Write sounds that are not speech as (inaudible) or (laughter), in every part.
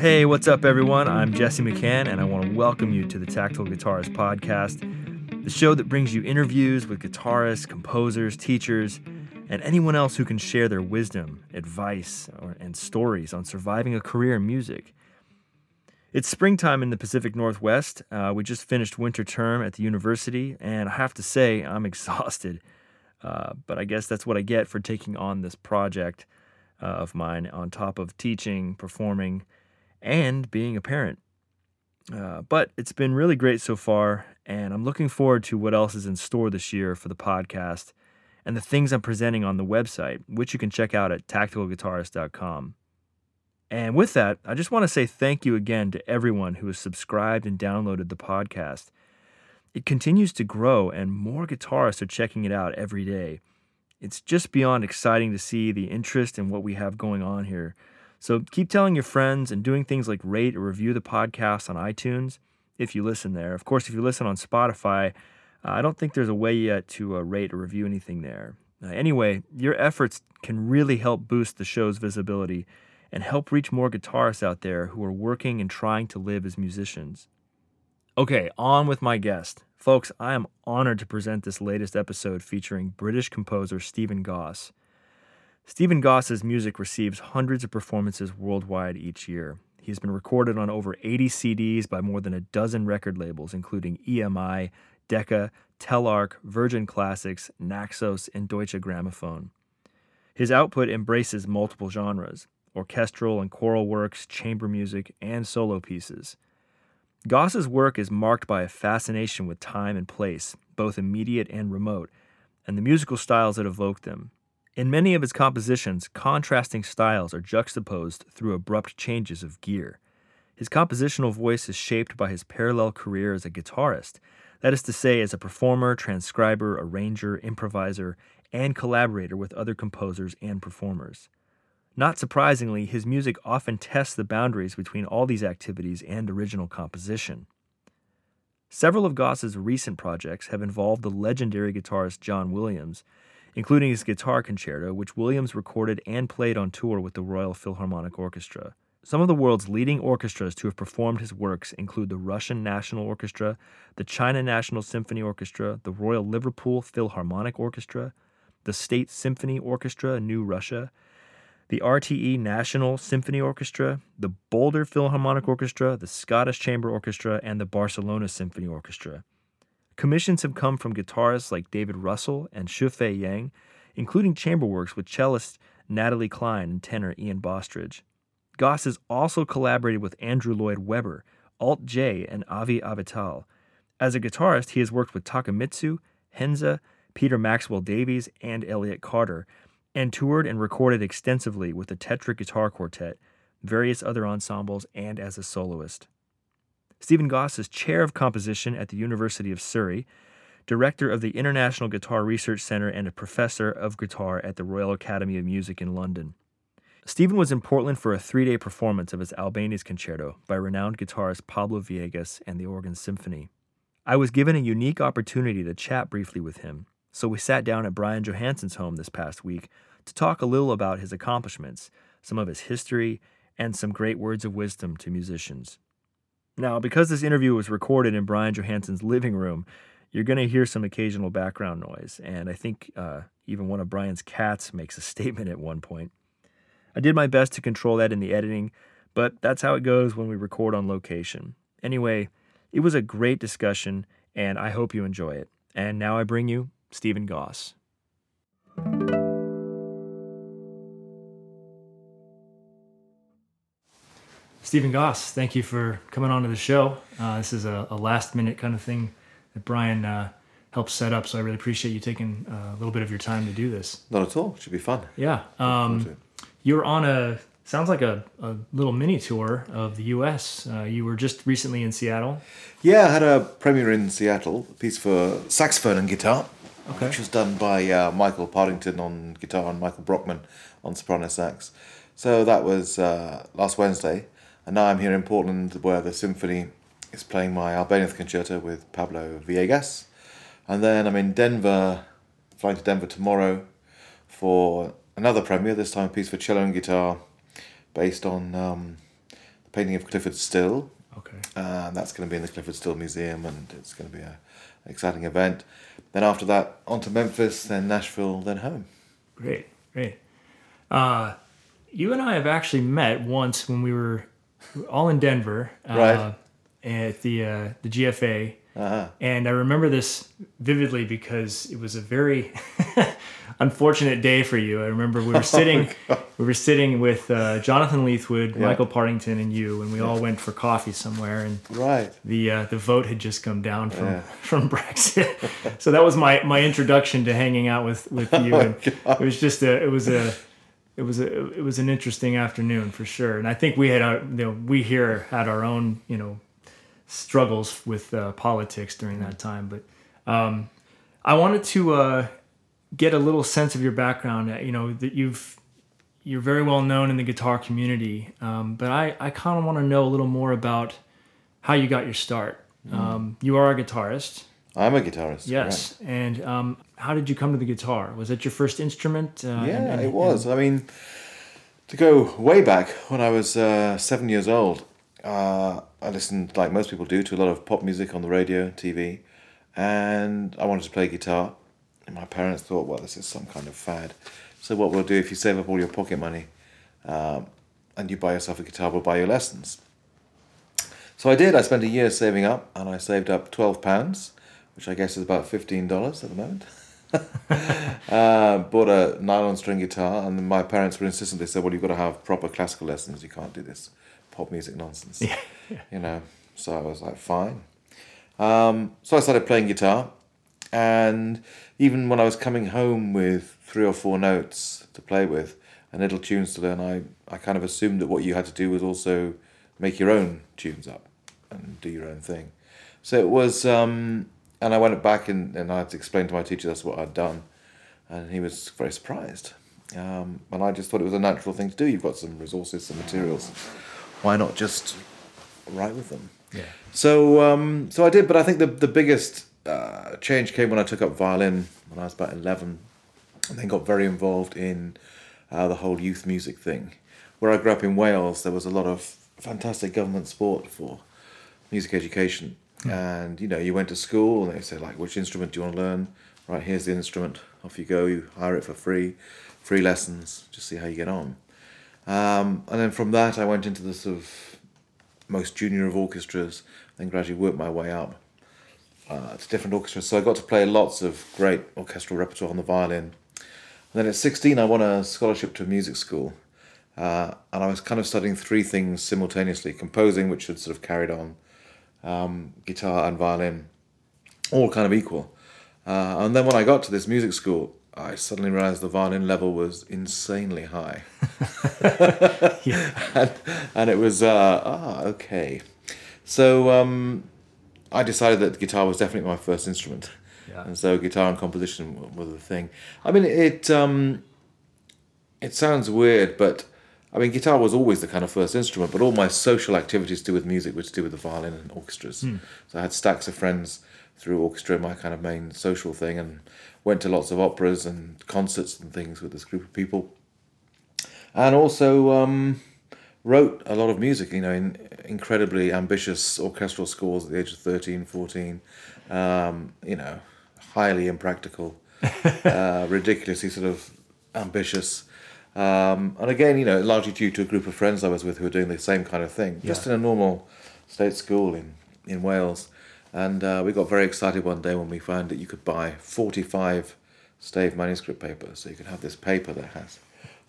Hey, what's up, everyone? I'm Jesse McCann, and I want to welcome you to the Tactical Guitarist Podcast, the show that brings you interviews with guitarists, composers, teachers, and anyone else who can share their wisdom, advice, or, and stories on surviving a career in music. It's springtime in the Pacific Northwest. Uh, we just finished winter term at the university, and I have to say, I'm (laughs) exhausted. Uh, but I guess that's what I get for taking on this project uh, of mine on top of teaching, performing, and being a parent. Uh, but it's been really great so far, and I'm looking forward to what else is in store this year for the podcast and the things I'm presenting on the website, which you can check out at tacticalguitarist.com. And with that, I just want to say thank you again to everyone who has subscribed and downloaded the podcast. It continues to grow, and more guitarists are checking it out every day. It's just beyond exciting to see the interest in what we have going on here. So keep telling your friends and doing things like rate or review the podcast on iTunes if you listen there. Of course, if you listen on Spotify, uh, I don't think there's a way yet to uh, rate or review anything there. Uh, anyway, your efforts can really help boost the show's visibility and help reach more guitarists out there who are working and trying to live as musicians. Okay, on with my guest. Folks, I am honored to present this latest episode featuring British composer Stephen Goss. Stephen Goss's music receives hundreds of performances worldwide each year. He's been recorded on over 80 CDs by more than a dozen record labels, including EMI, Decca, Telarc, Virgin Classics, Naxos, and Deutsche Grammophon. His output embraces multiple genres orchestral and choral works, chamber music, and solo pieces. Goss's work is marked by a fascination with time and place, both immediate and remote, and the musical styles that evoke them. In many of his compositions, contrasting styles are juxtaposed through abrupt changes of gear. His compositional voice is shaped by his parallel career as a guitarist, that is to say, as a performer, transcriber, arranger, improviser, and collaborator with other composers and performers. Not surprisingly, his music often tests the boundaries between all these activities and original composition. Several of Goss's recent projects have involved the legendary guitarist John Williams, including his guitar concerto, which Williams recorded and played on tour with the Royal Philharmonic Orchestra. Some of the world's leading orchestras to have performed his works include the Russian National Orchestra, the China National Symphony Orchestra, the Royal Liverpool Philharmonic Orchestra, the State Symphony Orchestra, New Russia, the RTE National Symphony Orchestra, the Boulder Philharmonic Orchestra, the Scottish Chamber Orchestra, and the Barcelona Symphony Orchestra. Commissions have come from guitarists like David Russell and Shufei Yang, including chamber works with cellist Natalie Clein and tenor Ian Bostridge. Goss has also collaborated with Andrew Lloyd Webber, Alt J, and Avi Avital. As a guitarist, he has worked with Takemitsu, Henze, Peter Maxwell Davies, and Elliott Carter, and toured and recorded extensively with the Tetra Guitar Quartet, various other ensembles, and as a soloist. Stephen Goss is chair of composition at the University of Surrey, director of the International Guitar Research Center, and a professor of guitar at the Royal Academy of Music in London. Stephen was in Portland for a three day performance of his Albéniz concerto by renowned guitarist Pablo Villegas and the Oregon Symphony. I was given a unique opportunity to chat briefly with him, so we sat down at Bryan Johanson's home this past week to talk a little about his accomplishments, some of his history, and some great words of wisdom to musicians. Now, because this interview was recorded in Bryan Johanson's living room, you're going to hear some occasional background noise, and I think uh, even one of Bryan's cats makes a (laughs) statement at one point. I did my best to control that in the editing, but that's how it goes when we record on location. Anyway, it was a great discussion, and I hope you enjoy it. And now I bring you Stephen Goss. Stephen Goss, thank you for coming on to the show. Uh, this is a, a, last minute kind of thing that Bryan uh, helped set up, so I really appreciate you taking uh, a little bit of your time to do this. Not at all. It should be fun. Yeah. Um, you're on a sounds like a, a little mini tour of the U.S. Uh, you were just recently in Seattle. Yeah, I had a premiere in Seattle, a piece for saxophone and guitar, okay. which was done by uh, Michael Partington on guitar and Michael Brockman on soprano sax. So that was uh, last Wednesday, and now I'm here in Portland where the symphony is playing my Albéniz concerto with Pablo Villegas, and then I'm in Denver, flying to Denver tomorrow for another premiere. This time, a piece for cello and guitar based on um, the painting of Clyfford Still. Okay. and that's going to be in the Clyfford Still Museum, and it's going to be a, an exciting event. Then after that, on to Memphis, then Nashville, then home. Great, great. Uh, you and I have actually met once when we were all in Denver, uh, Right. at the uh, the GFA, Uh-huh. and I remember this vividly because it was a very (laughs) unfortunate day for you. I remember we were (laughs) sitting, we were sitting with uh, Jonathan Leathwood, Yeah. Michael Partington, and you, and we all went for coffee somewhere, and Right. the uh, the vote had just come down from Yeah. (laughs) from Brexit. so that was my my introduction to hanging out with with you. and it was just a it was a it was a it was an interesting afternoon for sure. And I think we had our you know we here had our own you know struggles with uh, politics during that time. But um, I wanted to uh, get a little sense of your background. uh, You know that you've you're very well known in the guitar community, um, but I, I kind of want to know a little more about how you got your start. Um, you are a guitarist, I'm a guitarist. yes, and um, how did you come to the guitar? Was that your first instrument? Uh. Yeah, and- and- it was. I mean, to go way back when I was uh, seven years old, uh, I listened, like most people do, to a lot of pop music on the radio, TV, and I wanted to play guitar. And my parents thought, well, this is some kind of fad. So what we'll do if you save up all your pocket money um, and you buy yourself a guitar, we'll buy you lessons. So I did. I spent a year saving up, and I saved up twelve pounds, which I guess is about fifteen dollars at the moment. (laughs) uh, bought a nylon string guitar, and my parents were insistent. They said, "Well, you've got to have proper classical lessons. You can't do this pop music nonsense." (laughs) Yeah. You know. So I was like, "Fine." Um, so I started playing guitar, and even when I was coming home with three or four notes to play with and little tunes to learn, I, I kind of assumed that what you had to do was also make your own tunes up and do your own thing. So it was, um, and I went back and, and I had to explain to my teacher that's what I'd done, and he was very surprised. Um, and I just thought it was a natural thing to do. You've got some resources, some materials. Why not just write with them? Yeah. So um, so I did, but I think the the biggest uh, change came when I took up violin when I was about eleven, and then got very involved in uh, the whole youth music thing. Where I grew up in Wales, there was a lot of fantastic government support for music education, and you know you went to school and they say like, which instrument do you want to learn? Right, here's the instrument. Off you go. You hire it for free, free lessons. Just see how you get on. Um, and then from that, I went into the sort of most junior of orchestras, then gradually worked my way up uh, to different orchestras. So I got to play lots of great orchestral repertoire on the violin. And then at 16, I won a scholarship to a music school. Uh, and I was kind of studying three things simultaneously composing, which had sort of carried on, um, guitar and violin, all kind of equal. Uh, and then when I got to this music school, I suddenly realized the violin level was insanely high. (laughs) (laughs) and, and it was, uh, ah, okay. So um, I decided that guitar was definitely my first instrument. Yeah. And so guitar and composition were the thing. I mean, it um, it sounds weird, but I mean, guitar was always the kind of first instrument, but all my social activities to do with music were to do with the violin and orchestras. So I had stacks of friends through orchestra, my kind of main social thing, and went to lots of operas and concerts and things with this group of people. And also um, wrote a lot of music, you know, in incredibly ambitious orchestral scores at the age of 13, 14, um, you know, highly impractical, (laughs) uh, ridiculously sort of ambitious. Um, and again, you know, largely due to a group of friends I was with who were doing the same kind of thing, just in a normal state school in, in Wales. And uh, we got very excited one day when we found that you could buy 45 stave manuscript paper. So you could have this paper that has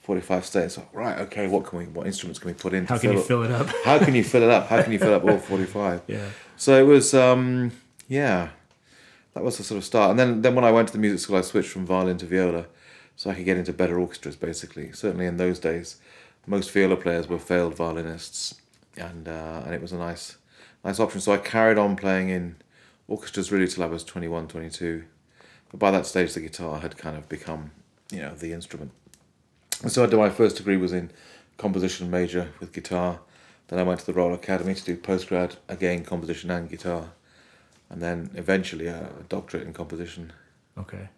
45 staves. So, right, okay, what can we, what instruments can we put in? How can you it? fill it up? How can you fill it up? How can you fill up all (laughs) 45? Yeah. So it was, um, yeah, that was the sort of start. And then, then when I went to the music school, I switched from violin to viola, so I could get into better orchestras. Basically, certainly in those days, most viola players were failed violinists, and uh, and it was a nice, nice option. So I carried on playing in orchestras really till I was 21, 22. But by that stage, the guitar had kind of become, you know, the instrument. And so I did my first degree was in composition major with guitar. Then I went to the Royal Academy to do postgrad, again composition and guitar, and then eventually a doctorate in composition. Okay.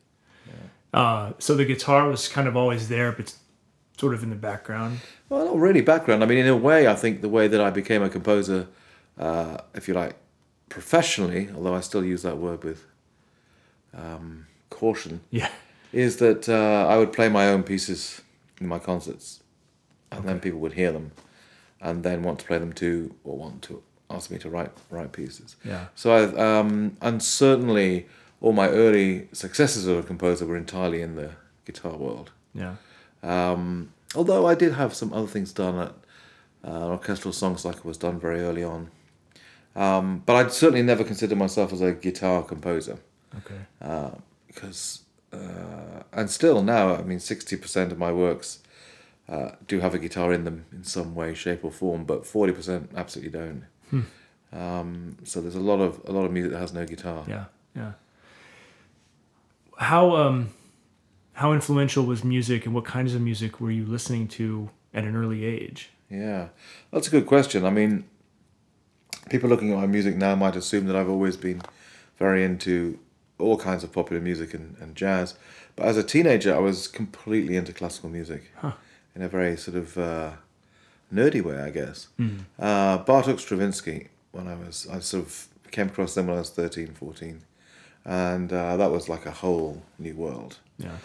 Uh, so the guitar was kind of always there, but sort of in the background. Well, not really background. I mean, in a way, I think the way that I became a composer, uh, if you like, professionally, although I still use that word with um, caution, Yeah. is that uh, I would play my own pieces in my concerts, and then people would hear them, and then want to play them too, or want to ask me to write write pieces. Yeah. So I um, and certainly all my early successes as a composer were entirely in the guitar world. Yeah. Um, although I did have some other things done at uh, orchestral song cycle was done very early on. Um, but I'd certainly never consider myself as a guitar composer Okay. because, uh, and still now, I mean, sixty percent of my works uh, do have a guitar in them in some way, shape, or form, but forty percent absolutely don't. Um, so there's a lot of a lot of music that has no guitar. Yeah. Yeah. How um how influential was music and what kinds of music were you listening to at an early age? Yeah, that's a good question. I mean, people looking at my music now might assume that I've always been very into all kinds of popular music and, and jazz. But as a teenager, I was completely into classical music in a very sort of uh, nerdy way, I guess. Uh, Bartok Stravinsky, when I was, I sort of came across them when I was 13, 14. And uh, that was like a whole new world. Yeah.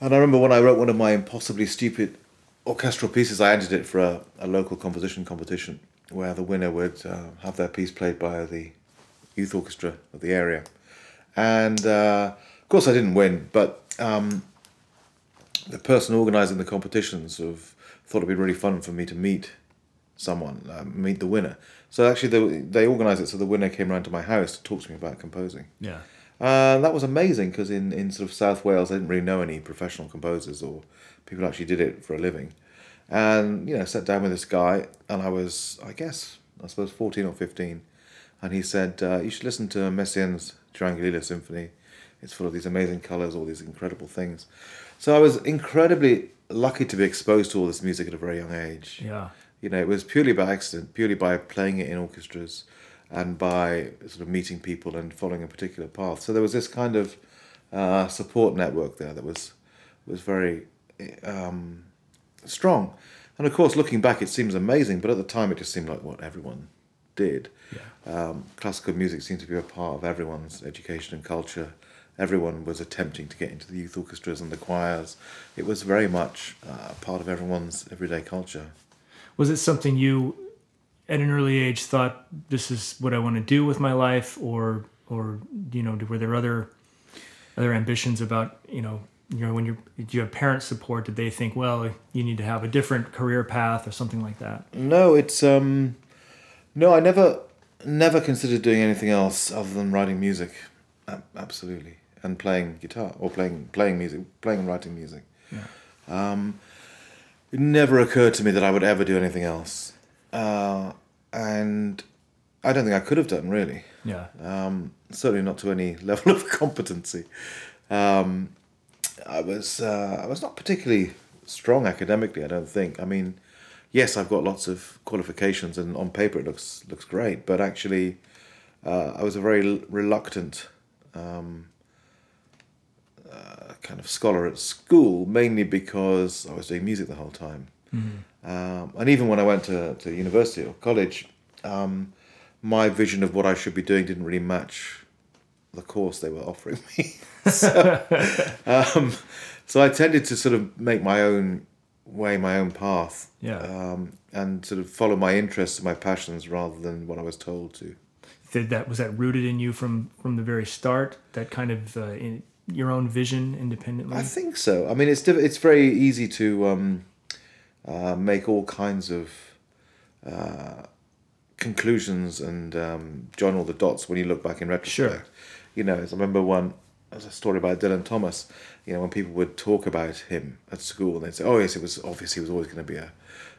And I remember when I wrote one of my impossibly stupid orchestral pieces, I entered it for a, a local composition competition where the winner would uh, have their piece played by the youth orchestra of the area. And uh, of course, I didn't win, but um, the person organising the competition sort of thought it'd be really fun for me to meet someone, uh, meet the winner. So actually, they, they organised it so the winner came round to my house to talk to me about composing. Yeah. Uh, that was amazing because in, in sort of South Wales, I didn't really know any professional composers or people who actually did it for a living. And, you know, sat down with this guy, and I was, I guess, I suppose 14 or 15. And he said, uh, You should listen to Messiaen's Turangalîla Symphony. It's full of these amazing colours, all these incredible things. So I was incredibly lucky to be exposed to all this music at a very young age Yeah. You know, it was purely by accident, purely by playing it in orchestras and by sort of meeting people and following a particular path. So there was this kind of uh, support network there that was was very um, strong. And of course, looking back, it seems amazing, but at the time, it just seemed like what everyone did. Yeah. Um, classical music seemed to be a part of everyone's education and culture. Everyone was attempting to get into the youth orchestras and the choirs. It was very much uh, part of everyone's everyday culture. Was it something you at an early age thought this is what I want to do with my life or or you know were there other other ambitions about you know you know when you're did you have parent support did they think well you need to have a different career path or something like that No, it's um, no. I never, never considered doing anything else other than writing music. Absolutely, and playing guitar or playing playing music, playing and writing music. Um, it never occurred to me that I would ever do anything else, uh, and I don't think I could have done really. yeah Um, certainly not to any (laughs) level of competency. Um, I was uh, I was not particularly strong academically. I don't think. I mean, yes, I've got lots of qualifications, and on paper it looks looks great. But actually, uh, I was a very reluctant um, uh, kind of scholar at school, mainly because I was doing music the whole time. Um, and even when I went to, to university or college, um, my vision of what I should be doing didn't really match the course they were offering me. (laughs) so, (laughs) um, so I tended to sort of make my own way, my own path, Yeah. um, and sort of follow my interests and my passions rather than what I was told to. did that was that rooted in you from from the very start that kind of uh, in your own vision independently I think so. I mean, it's diff- it's very easy to um, uh, make all kinds of uh, conclusions and um, join all the dots when you look back in retrospect. Sure. You know, I remember one. There's a story about Dylan Thomas. You know, when people would talk about him at school, they'd say, "Oh yes, it was obvious he was always going to be a,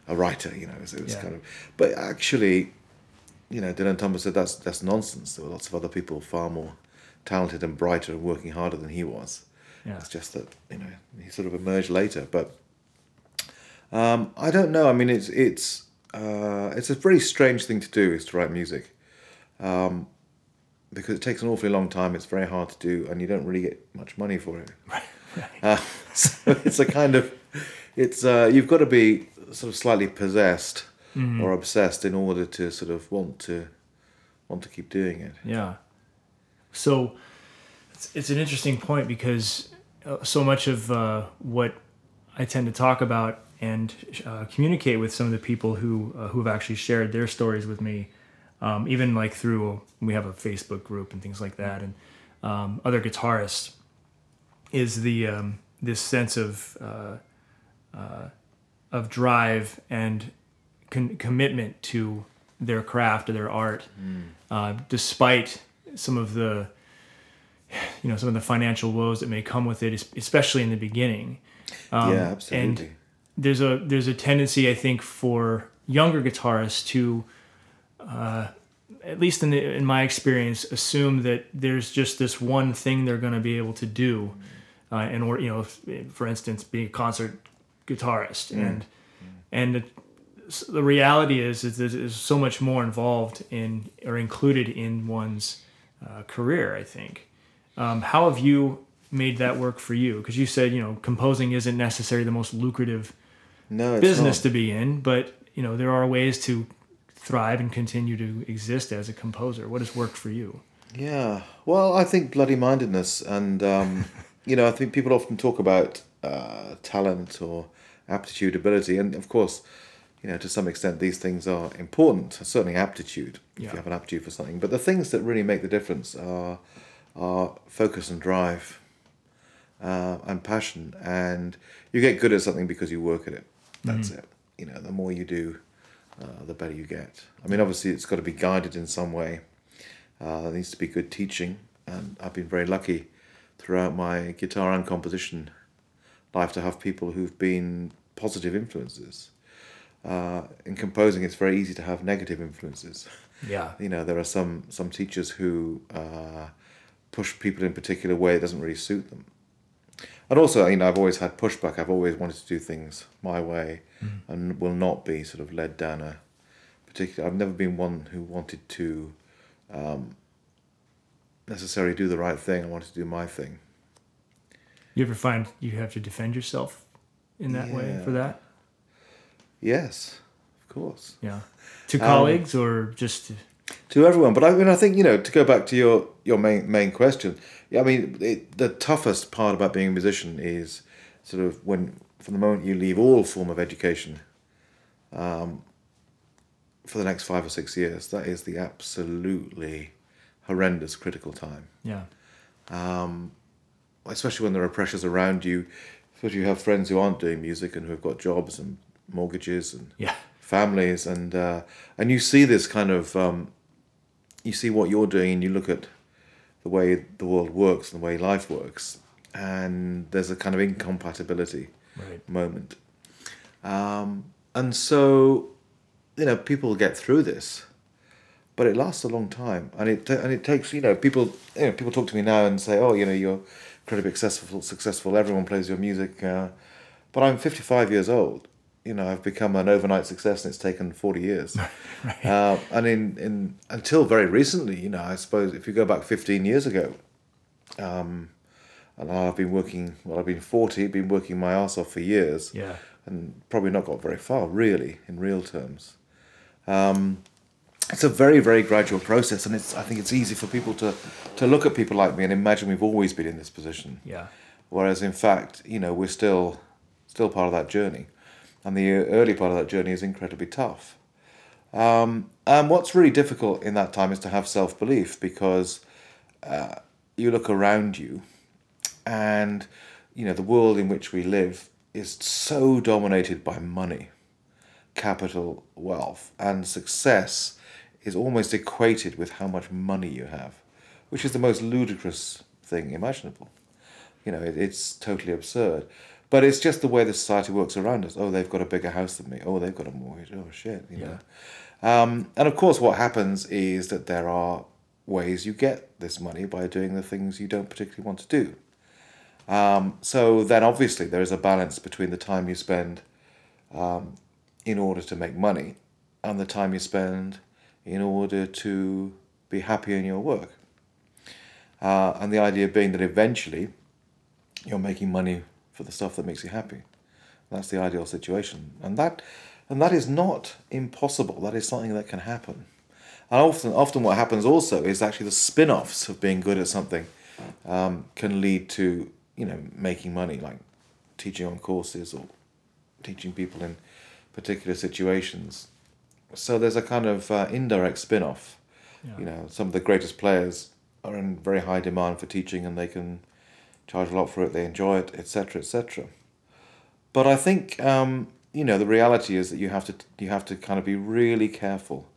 a writer." You know, it was, it was Yeah. kind of. But actually, you know, Dylan Thomas said that's that's nonsense. There were lots of other people far more talented and brighter and working harder than he was. yeah It's just that you know he sort of emerged later, but um, I don't know. I mean, it's it's uh, it's a very strange thing to do is to write music, um, because it takes an awfully long time. It's very hard to do, and you don't really get much money for it. (laughs) Uh, (laughs) so it's a kind of it's uh, you've got to be sort of slightly possessed Mm-hmm. or obsessed in order to sort of want to want to keep doing it. Yeah. So it's, it's an interesting point because uh, so much of uh, what I tend to talk about and uh, communicate with some of the people who uh, who have actually shared their stories with me, um, even like through we have a Facebook group and things like that, and um, other guitarists, is the um, this sense of uh, uh, of drive and con- commitment to their craft or their art, uh, despite some of the you know some of the financial woes that may come with it, especially in the beginning. Um, yeah, absolutely. And there's a there's a tendency I think for younger guitarists to, uh, at least in the, in my experience, assume that there's just this one thing they're going to be able to do, uh, in order you know, if- for instance, be a concert guitarist, and and the, the reality is is there's so much more involved in or included in one's uh, career. I think. Um, how have you made that work for you? Because you said you know composing isn't necessarily the most lucrative no, business not. to be in, but you know there are ways to thrive and continue to exist as a composer. What has worked for you? Yeah, well, I think bloody mindedness, and um, (laughs) you know, I think people often talk about uh, talent or aptitude, ability, and of course, you know, to some extent, these things are important. Certainly, aptitude if Yeah. you have an aptitude for something, but the things that really make the difference are are focus and drive, uh, and passion, and you get good at something because you work at it. That's it. You know, the more you do, uh, the better you get. I mean, obviously, it's got to be guided in some way. Uh, there needs to be good teaching, and I've been very lucky throughout my guitar and composition life to have people who've been positive influences. Uh, in composing, it's very easy to have negative influences. Yeah, You know, there are some some teachers who uh, push people in a particular way that doesn't really suit them. And also, you know, I've always had pushback. I've always wanted to do things my way, and will not be sort of led down a particular. I've never been one who wanted to um, necessarily do the right thing. I wanted to do my thing. you ever find you have to defend yourself in that way for that? Yes, of course. Yeah, to Um, colleagues or just to everyone. But I mean, I think you know to go back to your your main main question. Yeah, I mean, it, the toughest part about being a musician is sort of when from the moment you leave all form of education. Um, for the next five or six years, that is the absolutely horrendous critical time. yeah, Um, especially when there are pressures around you. Especially you have friends who aren't doing music and who have got jobs and mortgages and yeah, families and uh, and you see this kind of um, you see what you're doing and you look at the way the world works and the way life works and there's a kind of incompatibility right, moment. Um, and so you know people get through this but it lasts a long time and it and it takes you know people you know people talk to me now and say oh you know you're incredibly successful successful everyone plays your music uh, but I'm 55 years old you know I've become an overnight success and it's taken 40 years. (laughs) Right, uh, and in, in until very recently you know I suppose if you go back 15 years ago um, and I've been working well I've been 40 been working my ass off for years yeah, and probably not got very far, really, in real terms. Um, it's a very, very gradual process, and it's. I think it's easy for people to, to look at people like me and imagine we've always been in this position, yeah, whereas in fact, you know, we're still, still part of that journey, and the early part of that journey is incredibly tough. Um, and what's really difficult in that time is to have self belief because uh, you look around you, and you know the world in which we live is so dominated by money, capital, wealth, and success is almost equated with how much money you have, which is the most ludicrous thing imaginable. You know, it, it's totally absurd. But it's just the way the society works around us. Oh, they've got a bigger house than me. Oh, they've got a mortgage. Oh, shit. You know. Um, and of course, what happens is that there are ways you get this money by doing the things you don't particularly want to do. Um, so then, obviously, there is a balance between the time you spend um, in order to make money and the time you spend in order to be happy in your work. Uh, and the idea being that eventually you're making money for the stuff that makes you happy. That's the ideal situation, and that and that is not impossible. That is something that can happen. And often, often what happens also is actually the spin-offs of being good at something um, can lead to you know making money, like teaching on courses or teaching people in particular situations. So there's a kind of uh, indirect spin-off. Yeah. You know, some of the greatest players are in very high demand for teaching, and they can charge a lot for it. They enjoy it, etc., etc. But I think um, you know the reality is that you have to you have to kind of be really careful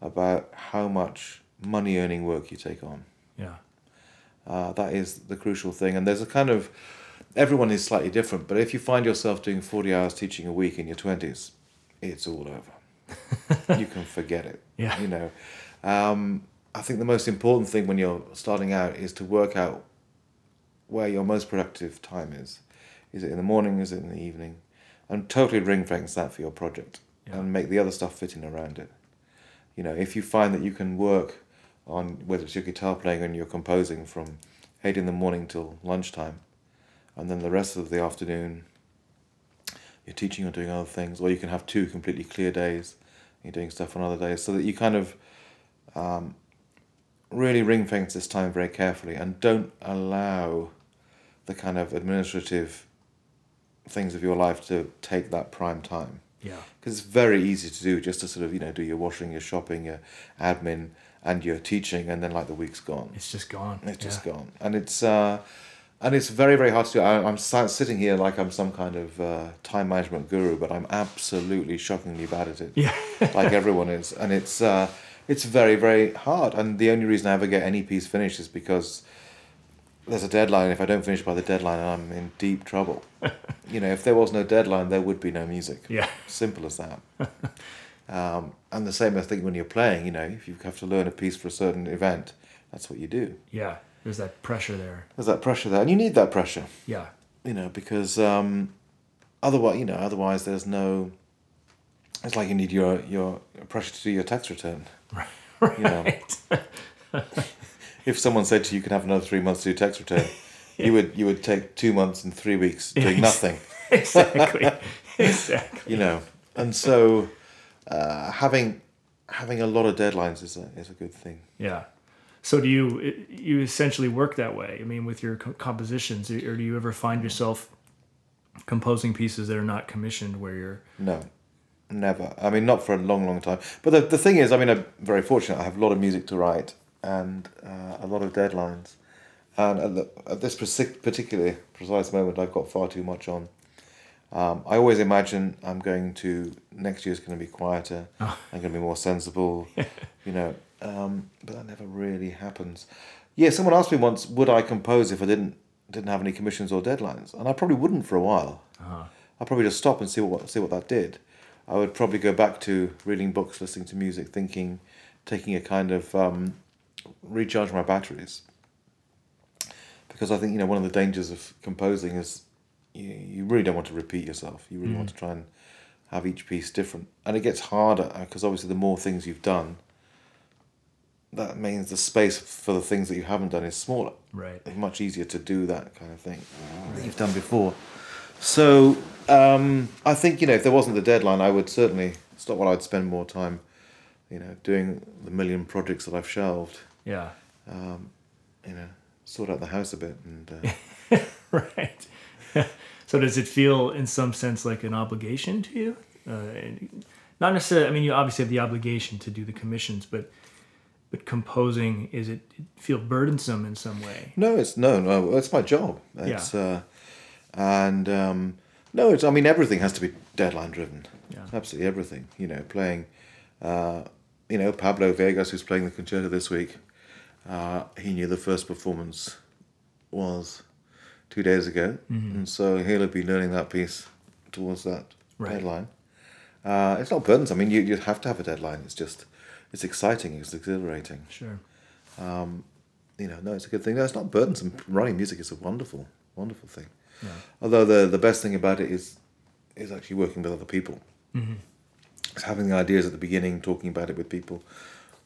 about how much money earning work you take on. Yeah. Uh, that is the crucial thing. And there's a kind of everyone is slightly different, but if you find yourself doing 40 hours teaching a week in your 20s, it's all over. (laughs) you can forget it. Yeah. You know, um, I think the most important thing when you're starting out is to work out where your most productive time is. Is it in the morning? Is it in the evening? And totally ring fence that for your project Yeah. and make the other stuff fit in around it. You know, if you find that you can work on whether it's your guitar playing and you're composing from eight in the morning till lunchtime, and then the rest of the afternoon you're teaching or doing other things, or you can have two completely clear days, you're doing stuff on other days, so that you kind of um, really ring fence this time very carefully and don't allow the kind of administrative things of your life to take that prime time Yeah. because it's very easy to do just to sort of you know do your washing your shopping your admin and your teaching and then like the week's gone It's just gone. it's just yeah. gone and it's uh and it's very very hard to do I, i'm sitting here like i'm some kind of uh, time management guru but i'm absolutely shockingly bad at it Yeah. (laughs) like everyone is and it's uh it's very very hard and the only reason i ever get any piece finished is because there's a deadline if i don't finish by the deadline i'm in deep trouble (laughs) you know if there was no deadline there would be no music Yeah. Simple as that. (laughs) um, and the same, I think, when you're playing, you know, if you have to learn a piece for a certain event, that's what you do. Yeah. There's that pressure there. There's that pressure there, and you need that pressure, Yeah. you know, because um, otherwise, you know, otherwise there's no. It's like you need your your pressure to do your tax return. Right. (laughs) You know, if someone said to you, "You can have another three months to do tax return," (laughs) you would you would take two months and three weeks doing nothing. (laughs) exactly. (laughs) exactly. you know and so uh, having having a lot of deadlines is a is a good thing Yeah. So do you you essentially work that way? I mean, with your compositions, or do you ever find yourself composing pieces that are not commissioned, where you're no never i mean not for a long long time but the, the thing is i mean i'm very fortunate i have a lot of music to write and uh, a lot of deadlines. And at, the, at this partic- particular precise moment i've got far too much on. Um, i always imagine i'm going to next year's going to be quieter (laughs) Oh. i'm going to be more sensible (laughs) you know um, but that never really happens. Yeah someone asked me once would i compose if i didn't didn't have any commissions or deadlines? And i probably wouldn't for a while. Uh, I'd probably just stop and see what see what that did. I would probably go back to reading books, listening to music, thinking, taking a kind of um, recharge my batteries. Because I think you know one of the dangers of composing is you, you really don't want to repeat yourself. You really want to try and have each piece different, and it gets harder because obviously the more things you've done, that means the space for the things that you haven't done is smaller right. it's much easier to do that kind of thing that you've done before. So um, I think you know if there wasn't the deadline, I would certainly stop while I'd spend more time, you know, doing the million projects that I've shelved. Yeah. Um, you know, sort out the house a bit and uh, (laughs) right. (laughs) so does it feel, in some sense, like an obligation to you? Uh, not necessarily. I mean, you obviously have the obligation to do the commissions, but but composing is it feel burdensome in some way? no, it's no, no, it's my job. It's uh, and um, no, it's I mean everything has to be deadline driven. Yeah. absolutely everything. You know, playing, uh, you know, Pablo Villegas, who's playing the concerto this week, uh, he knew the first performance was two days ago, and so he'll be learning that piece towards that Right. deadline. Uh, it's not burdensome. I mean, you, you have to have a deadline. It's just, it's exciting. It's exhilarating. Sure. You know, no, it's a good thing. No, it's not burdensome. Writing music is a wonderful, wonderful thing. Yeah. Although the the best thing about it is, is actually working with other people. Mm-hmm. It's having the ideas at the beginning, talking about it with people,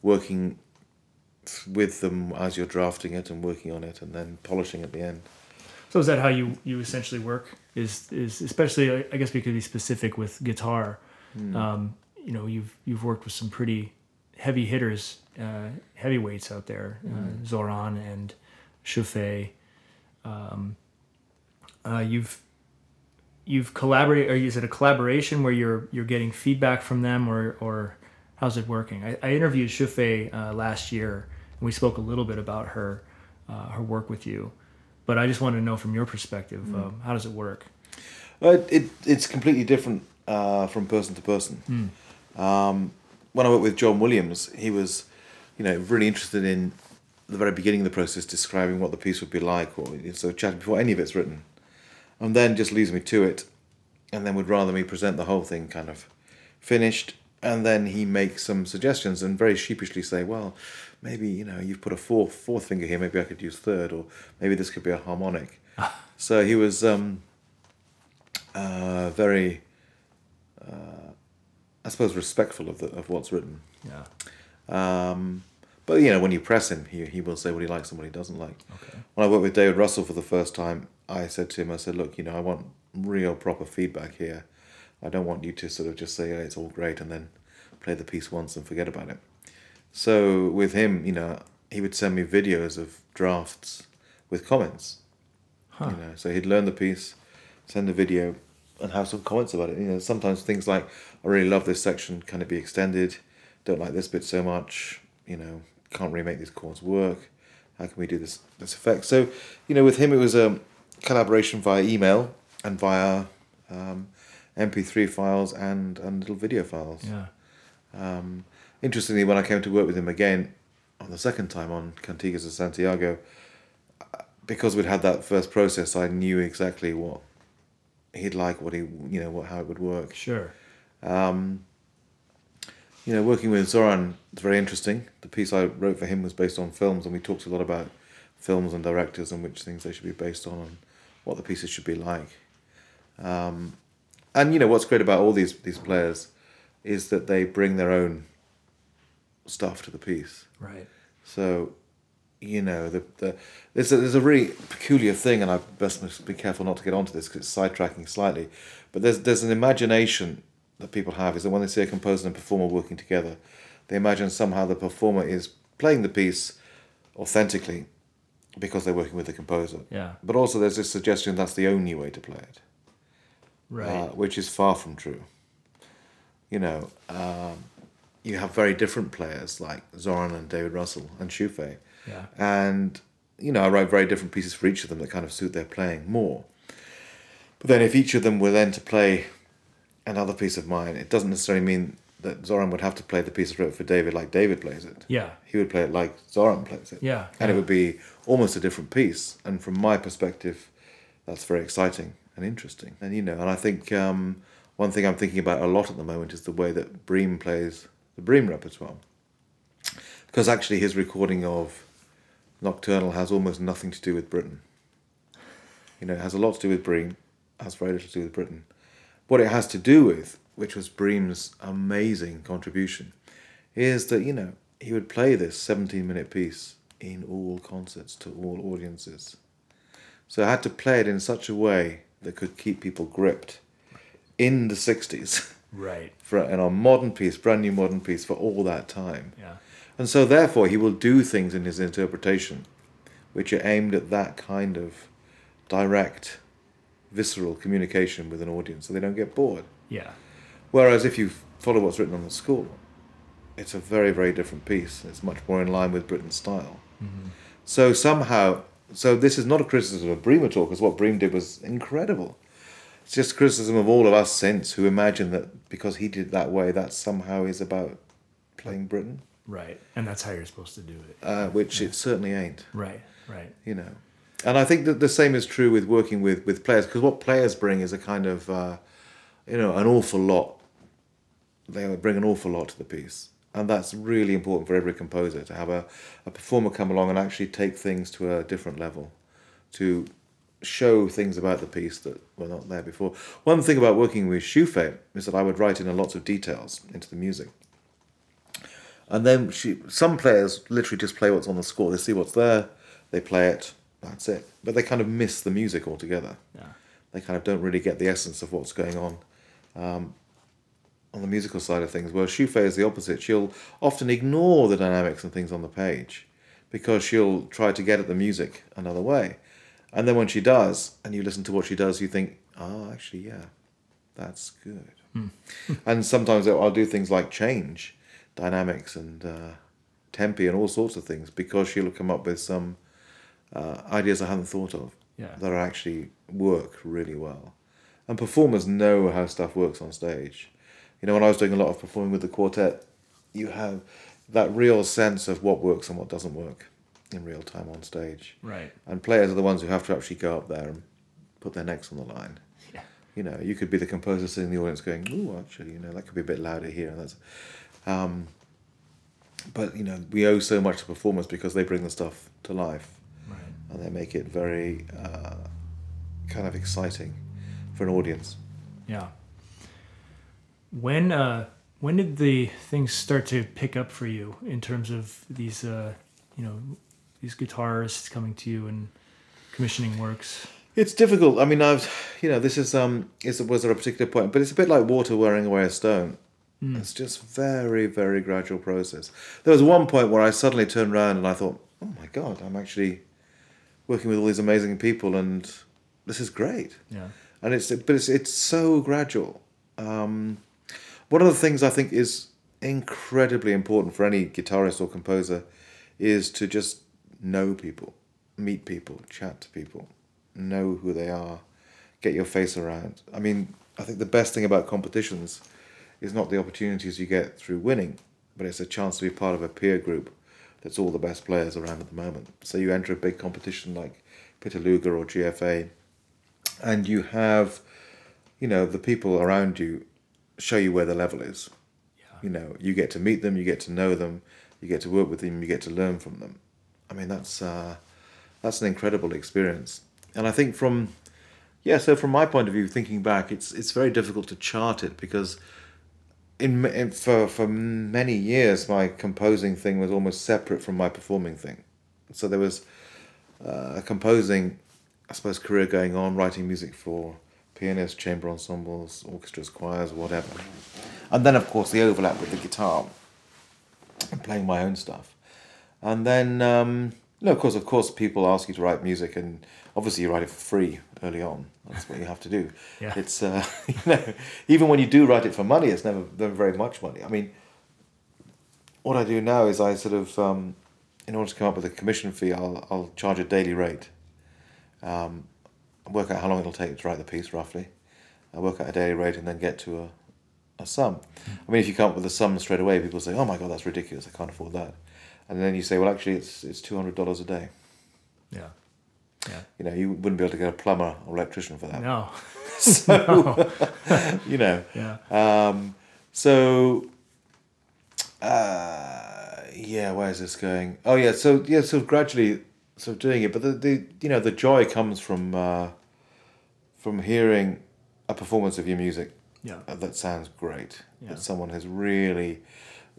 working with them as you're drafting it and working on it, and then polishing at the end. So is that how you you essentially work? Is is especially I guess we could be specific with guitar. Um, you know, you've you've worked with some pretty heavy hitters, uh, heavyweights out there, uh, Zoran and Shufei. Um, uh, you've you've collaborated, or is it a collaboration where you're you're getting feedback from them, or or how's it working? I, I interviewed Shufei uh, last year, and we spoke a little bit about her uh, her work with you, but I just wanted to know from your perspective, um, how does it work? Well, it, it it's completely different uh, from person to person. Um, when I worked with John Williams, he was, you know, really interested in the very beginning of the process, describing what the piece would be like, or so chatting before any of it's written, and then just leaves me to it, and then would rather me present the whole thing kind of finished, and then he makes some suggestions and very sheepishly say, well, maybe you know you've put a fourth fourth finger here, maybe I could use third, or maybe this could be a harmonic. (laughs) so he was um, uh, very, uh, I suppose, respectful of the, of what's written. Yeah. Um, but you know, when you press him, he he will say what he likes and what he doesn't like. Okay. When I worked with David Russell for the first time, I said to him, I said, look, you know, I want real proper feedback here. I don't want you to sort of just say, yeah, it's all great, and then play the piece once and forget about it. So with him, you know, he would send me videos of drafts with comments. Huh. You know, so he'd learn the piece, send the video, and have some comments about it. You know, sometimes things like, I really love this section. Can it be extended? Don't like this bit so much. You know, can't really make these chords work. How can we do this this effect? So, you know, with him it was a collaboration via email and via um, MP3 files and and little video files. Yeah. Um, interestingly, when I came to work with him again on the second time on Cantigas de Santiago, uh, because we'd had that first process, I knew exactly what he'd like, what he, you know, what how it would work. Sure. Um, you know, working with Zoran is very interesting. The piece I wrote for him was based on films, and we talked a lot about films and directors and which things they should be based on and what the pieces should be like. Um, and you know what's great about all these these players is that they bring their own stuff to the piece. Right. So, you know, the, the there's a, there's a really peculiar thing, and I best must be careful not to get onto this because it's sidetracking slightly. But there's there's an imagination that people have is that when they see a composer and performer working together, they imagine somehow the performer is playing the piece authentically because they're working with the composer. Yeah. But also, there's this suggestion that's the only way to play it Right. uh, which is far from true. You know, um, you have very different players like Zoran and David Russell and Shufei, yeah. and you know I write very different pieces for each of them that kind of suit their playing more. But then, if each of them were then to play another piece of mine, it doesn't necessarily mean that Zoran would have to play the piece I wrote for David like David plays it. Yeah. He would play it like Zoran plays it. Yeah. And it would be almost a different piece. And from my perspective, that's very exciting and interesting. And you know, and I think um, one thing I'm thinking about a lot at the moment is the way that Bream plays the Bream repertoire. Because actually, his recording of Nocturnal has almost nothing to do with Britten. You know, it has a lot to do with Bream, has very little to do with Britten. What it has to do with, which was Bream's amazing contribution, is that, you know, he would play this 17 minute piece in all concerts to all audiences. So I had to play it in such a way that could keep people gripped in the 60s Right. for in a modern piece, brand new modern piece for all that time. Yeah. And so therefore he will do things in his interpretation which are aimed at that kind of direct, visceral communication with an audience so they don't get bored. Yeah. Whereas if you follow what's written on the score, it's a very, very different piece. It's much more in line with Britten's style. Mm-hmm. So somehow, so this is not a criticism of Bream at all, because what Bream did was incredible. It's just criticism of all of us since who imagine that because he did it that way, that somehow is about playing Britten, Right. And that's how you're supposed to do it. uh, which it certainly ain't. Right. Right. you know and i think that the same is true with working with with players because what players bring is a kind of uh, you know an awful lot they bring an awful lot to the piece and that's really important for every composer to have a, a performer come along and actually take things to a different level to show things about the piece that were not there before one thing about working with Shufei is that i would write in lots of details into the music and then she, some players literally just play what's on the score. They see what's there, they play it, That's it. But they kind of miss the music altogether. Yeah. They kind of don't really get the essence of what's going on um, on the musical side of things. Whereas Shufei is the opposite. She'll often ignore the dynamics and things on the page because she'll try to get at the music another way. And then when she does, and you listen to what she does, you think, oh, actually, yeah, that's good. (laughs) and sometimes I'll do things like change dynamics and uh, tempi and all sorts of things because she'll come up with some uh, ideas I hadn't thought of Yeah. that actually work really well. And performers know how stuff works on stage. You know, when I was doing a lot of performing with the quartet, you have that real sense of what works and what doesn't work in real time on stage. Right. And players are the ones who have to actually go up there and put their necks on the line. Yeah. You know, you could be the composer sitting in the audience going, "Oh, actually, you know, that could be a bit louder here." And that's, um, but you know, we owe so much to performers because they bring the stuff to life Right. and they make it very uh, kind of exciting for an audience. Yeah. When uh when did the things start to pick up for you in terms of these uh you know these guitarists coming to you and commissioning works? It's difficult. I mean, I've, you know, this is um, is was there a particular point? But it's a bit like water wearing away a stone. It's just very, very gradual process. There was one point where I suddenly turned around and I thought, oh my god, I'm actually working with all these amazing people, and this is great. Yeah. and it's but it's it's so gradual. Um, one of the things I think is incredibly important for any guitarist or composer is to just know people, meet people, chat to people, know who they are, get your face around. I mean, I think the best thing about competitions is not the opportunities you get through winning, but it's a chance to be part of a peer group that's all the best players around at the moment. So you enter a big competition like Pittaluga or GFA, and you have, you know, the people around you show you where the level is. Yeah. You know, you get to meet them, you get to know them, you get to work with them, you get to learn from them. I mean, that's uh, that's an incredible experience, and I think from yeah, so from my point of view, thinking back, it's it's very difficult to chart it because in, in for for many years my composing thing was almost separate from my performing thing. So there was uh, a composing, I suppose, career going on, writing music for pianists, chamber ensembles, orchestras, choirs, whatever. And then, of course, the overlap with the guitar and playing my own stuff. And then, um, no, of course, of course, people ask you to write music, and obviously you write it for free early on. That's what you have to do. (laughs) Yeah. It's uh, (laughs) you know, even when you do write it for money, it's never never very much money. I mean, what I do now is I sort of, um, in order to come up with a commission fee, I'll I'll charge a daily rate. Um, work out how long it'll take to write the piece roughly. I work out a daily rate and then get to a, a sum. I mean, if you come up with a sum straight away, people say, "Oh my god, that's ridiculous! I can't afford that." And then you say, "Well, actually, it's it's two hundred dollars a day." Yeah. Yeah. You know, you wouldn't be able to get a plumber or electrician for that. No. (laughs) (laughs) So, (laughs) you know, Yeah. um, so, uh, yeah, where is this going? Oh yeah, so yeah, so gradually, sort of doing it, but the, the you know the joy comes from uh, from hearing a performance of your music Yeah. uh, that sounds great. Yeah. That someone has really,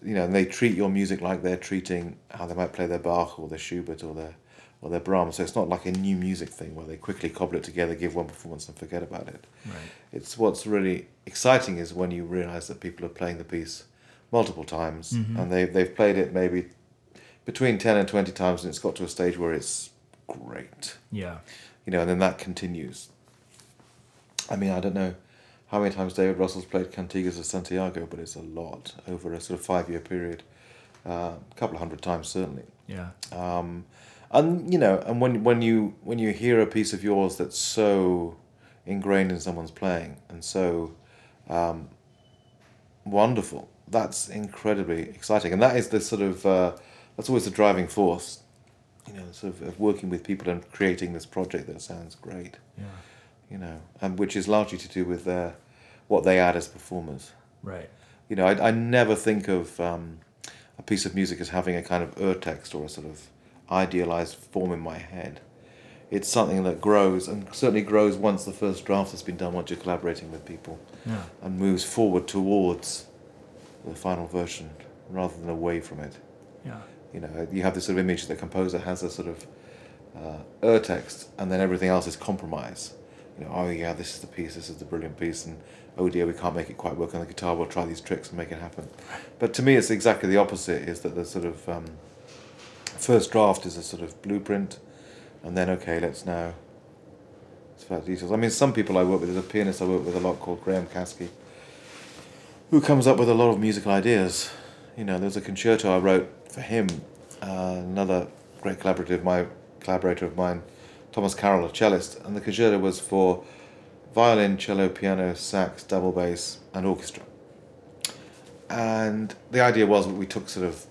you know, and they treat your music like they're treating how they might play their Bach or their Schubert or their or their Brahms. So it's not like a new music thing where they quickly cobble it together, give one performance, and forget about it. Right. It's what's really exciting is when you realize that people are playing the piece multiple times Mhm. and they they've played it maybe between ten and twenty times, and it's got to a stage where it's great Yeah. you know, and then that continues. I mean, I don't know how many times David Russell's played Cantigas of Santiago, but it's a lot over a sort of five year period, uh, a couple of hundred times certainly. Yeah. Um, and you know, and when when you when you hear a piece of yours that's so ingrained in someone's playing and so um, wonderful, that's incredibly exciting, and that is the sort of uh, that's always the driving force, you know, sort of, of working with people and creating this project that sounds great, Yeah. you know, and which is largely to do with their what they add as performers. Right. You know, I, I never think of um, a piece of music as having a kind of urtext or a sort of idealized form in my head. It's something that grows and certainly grows once the first draft has been done, once you're collaborating with people, Yeah. and moves forward towards the final version rather than away from it. Yeah. You know, you have this sort of image that the composer has a sort of uh, urtext, and then everything else is compromise. You know, oh yeah, this is the piece, this is the brilliant piece, and oh dear, we can't make it quite work on the guitar. We'll try these tricks and make it happen. But to me, it's exactly the opposite. Is that the sort of um, first draft is a sort of blueprint, and then okay, let's now. It's about details. I mean, some people I work with. There's a pianist I work with a lot called Graham Caskie, who comes up with a lot of musical ideas. You know, there's a concerto I wrote for him. Uh, another great collaborative, my collaborator of mine, Thomas Carroll, a cellist, and the concerto was for violin, cello, piano, sax, double bass, and orchestra. And the idea was that we took sort of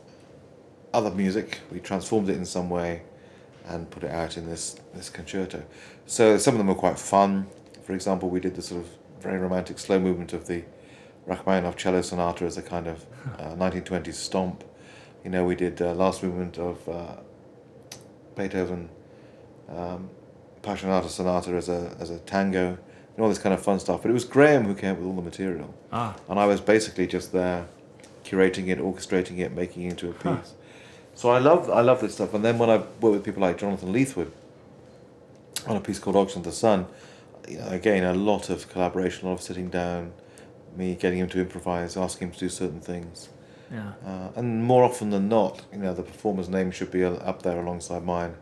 other music, we transformed it in some way, and put it out in this this concerto. So some of them were quite fun. For example, we did the sort of very romantic slow movement of the Rachmaninoff cello sonata as a kind of uh, 1920s stomp. You know, we did uh, last movement of uh, Beethoven um, Passionata Sonata as a as a tango, and all this kind of fun stuff. But it was Graham who came up with all the material, Ah, and I was basically just there, curating it, orchestrating it, making it into a piece. Huh. So I love I love this stuff. And then when I work with people like Jonathan Leathwood on a piece called Oxen of the Sun, you know, again a lot of collaboration, a lot of sitting down, me getting him to improvise, asking him to do certain things. yeah. Uh, and more often than not, you know, the performer's name should be up there alongside mine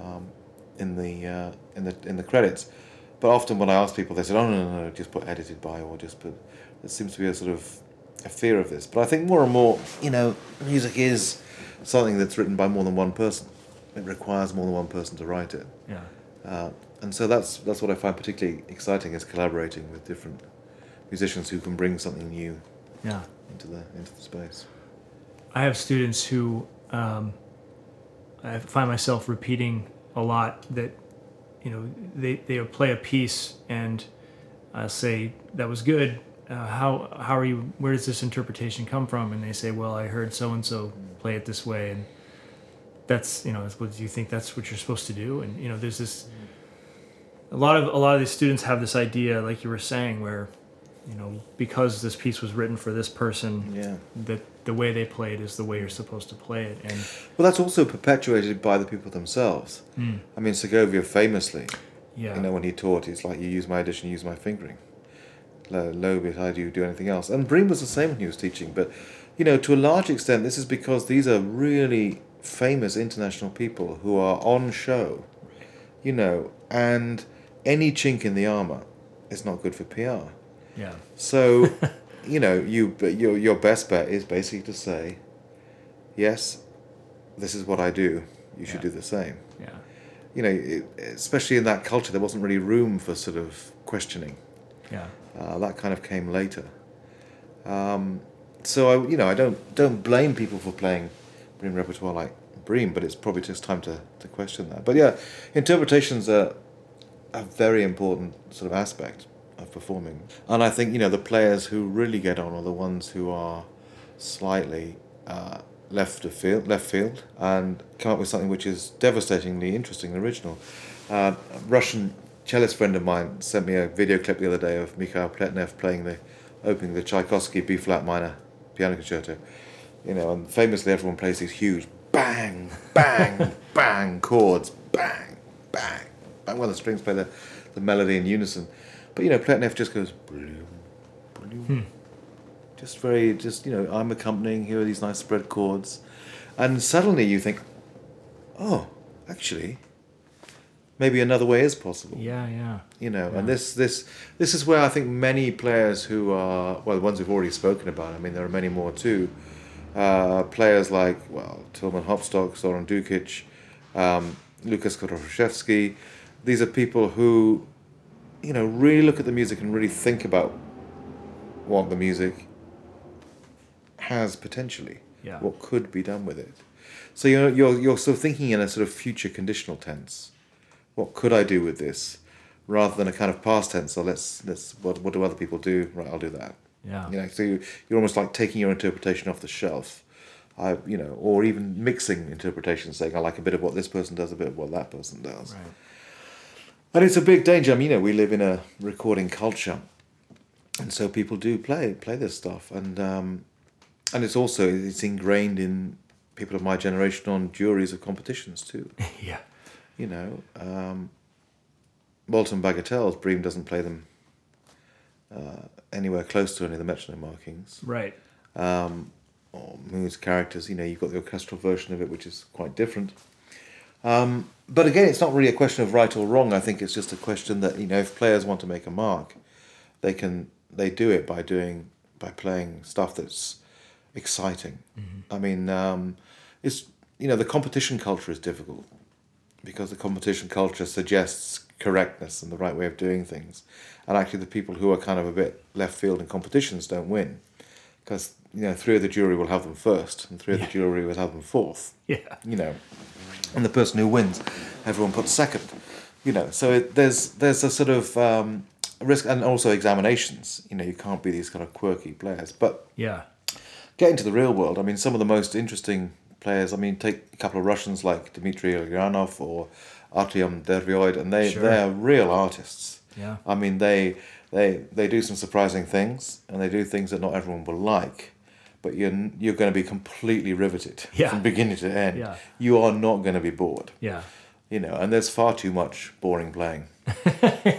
um, in the uh, in the in the credits. But often when I ask people, they say, "Oh no, no, no, just put edited by," or just put. There seems to be a sort of a fear of this. But I think more and more, you know, music is something that's written by more than one person. It requires more than one person to write it. Yeah. Uh, and so that's that's what I find particularly exciting is collaborating with different musicians who can bring something new Yeah. into the into the space. I have students who um, I find myself repeating a lot that you know they, they play a piece and I say that was good. Uh, how how are you? Where does this interpretation come from? And they say, well, I heard so and so play it this way, and that's you know, what do you think that's what you're supposed to do? And you know, there's this. A lot of a lot of these students have this idea, like you were saying, where you know because this piece was written for this person, Yeah. that the way they play it is the way you're supposed to play it and Well, that's also perpetuated by the people themselves. Hmm. I mean, Segovia famously, yeah you know, when he taught, it's like you use my addition, you use my fingering. Low, low bit, I do you do anything else. And Bream was the same when he was teaching, but you know, to a large extent, this is because these are really famous international people who are on show, you know, and any chink in the armor is not good for PR. Yeah So, (laughs) you know, you your your best bet is basically to say, yes, this is what I do. You should Yeah. do the same. yeah You know, it, especially in that culture, there wasn't really room for sort of questioning. yeah Uh, that kind of came later. Um, so I, you know, I don't don't blame people for playing Bream repertoire like Bream, but it's probably just time to, to question that. But yeah, interpretations are a very important sort of aspect of performing, and I think you know the players who really get on are the ones who are slightly uh, left of field, left field, and come up with something which is devastatingly interesting and original. Uh, a Russian cellist friend of mine sent me a video clip the other day of Mikhail Pletnev playing the opening the Tchaikovsky B flat minor piano concerto. You know, and famously everyone plays these huge bang, bang, (laughs) bang chords, bang, bang, bang. Well, the strings play the, the melody in unison, but you know, Pletnev just goes bloom, bloom. Just very, just you know, I'm accompanying. Here are these nice spread chords, and suddenly you think, oh, actually, maybe another way is possible yeah yeah you know and this this this is where i think many players who are well the ones we've already spoken about i mean there are many more too uh, players like well Tilman Hoppstock, Zoran Dukic, um, Lukas Koroszewski. These are people who, you know, really look at the music and really think about what the music has potentially, Yeah. what could be done with it. So you're you're you're sort of thinking in a sort of future conditional tense. What could I do with this, rather than a kind of past tense? So let's let's what what do other people do? Right, I'll do that. yeah You know, so you, you're almost like taking your interpretation off the shelf. I, you know, or even mixing interpretations, saying I like a bit of what this person does, a bit of what that person does, right and it's a big danger. I mean, you know, we live in a recording culture, and so people do play play this stuff, and um, and it's also it's ingrained in people of my generation on juries of competitions too. (laughs) yeah You know, um, Walton Bagatelles, Bream doesn't play them uh, anywhere close to any of the metronome markings. Right. Um, or Moon's characters, you know, you've got the orchestral version of it, which is quite different. Um, but again, it's not really a question of right or wrong. I think it's just a question that you know, if players want to make a mark, they can they do it by doing by playing stuff that's exciting. Mm-hmm. I mean, um, it's you know, the competition culture is difficult because the competition culture suggests correctness and the right way of doing things, and actually, the people who are kind of a bit left field in competitions don't win because you know three of the jury will have them first, and three of the jury will have them fourth Yeah. you know, and the person who wins, everyone puts second, you know. So it, there's there's a sort of um, risk, and also examinations. You know, you can't be these kind of quirky players. But Yeah. get into the real world. I mean, some of the most interesting players. I mean, take a couple of Russians like Dmitry Illarionov or Artyom Dervoed, and they Sure. they're real artists. Yeah. I mean, they they they do some surprising things, and they do things that not everyone will like. But you're you're going to be completely riveted Yeah. from beginning to end. Yeah. You are not going to be bored. Yeah. You know, and there's far too much boring playing. (laughs)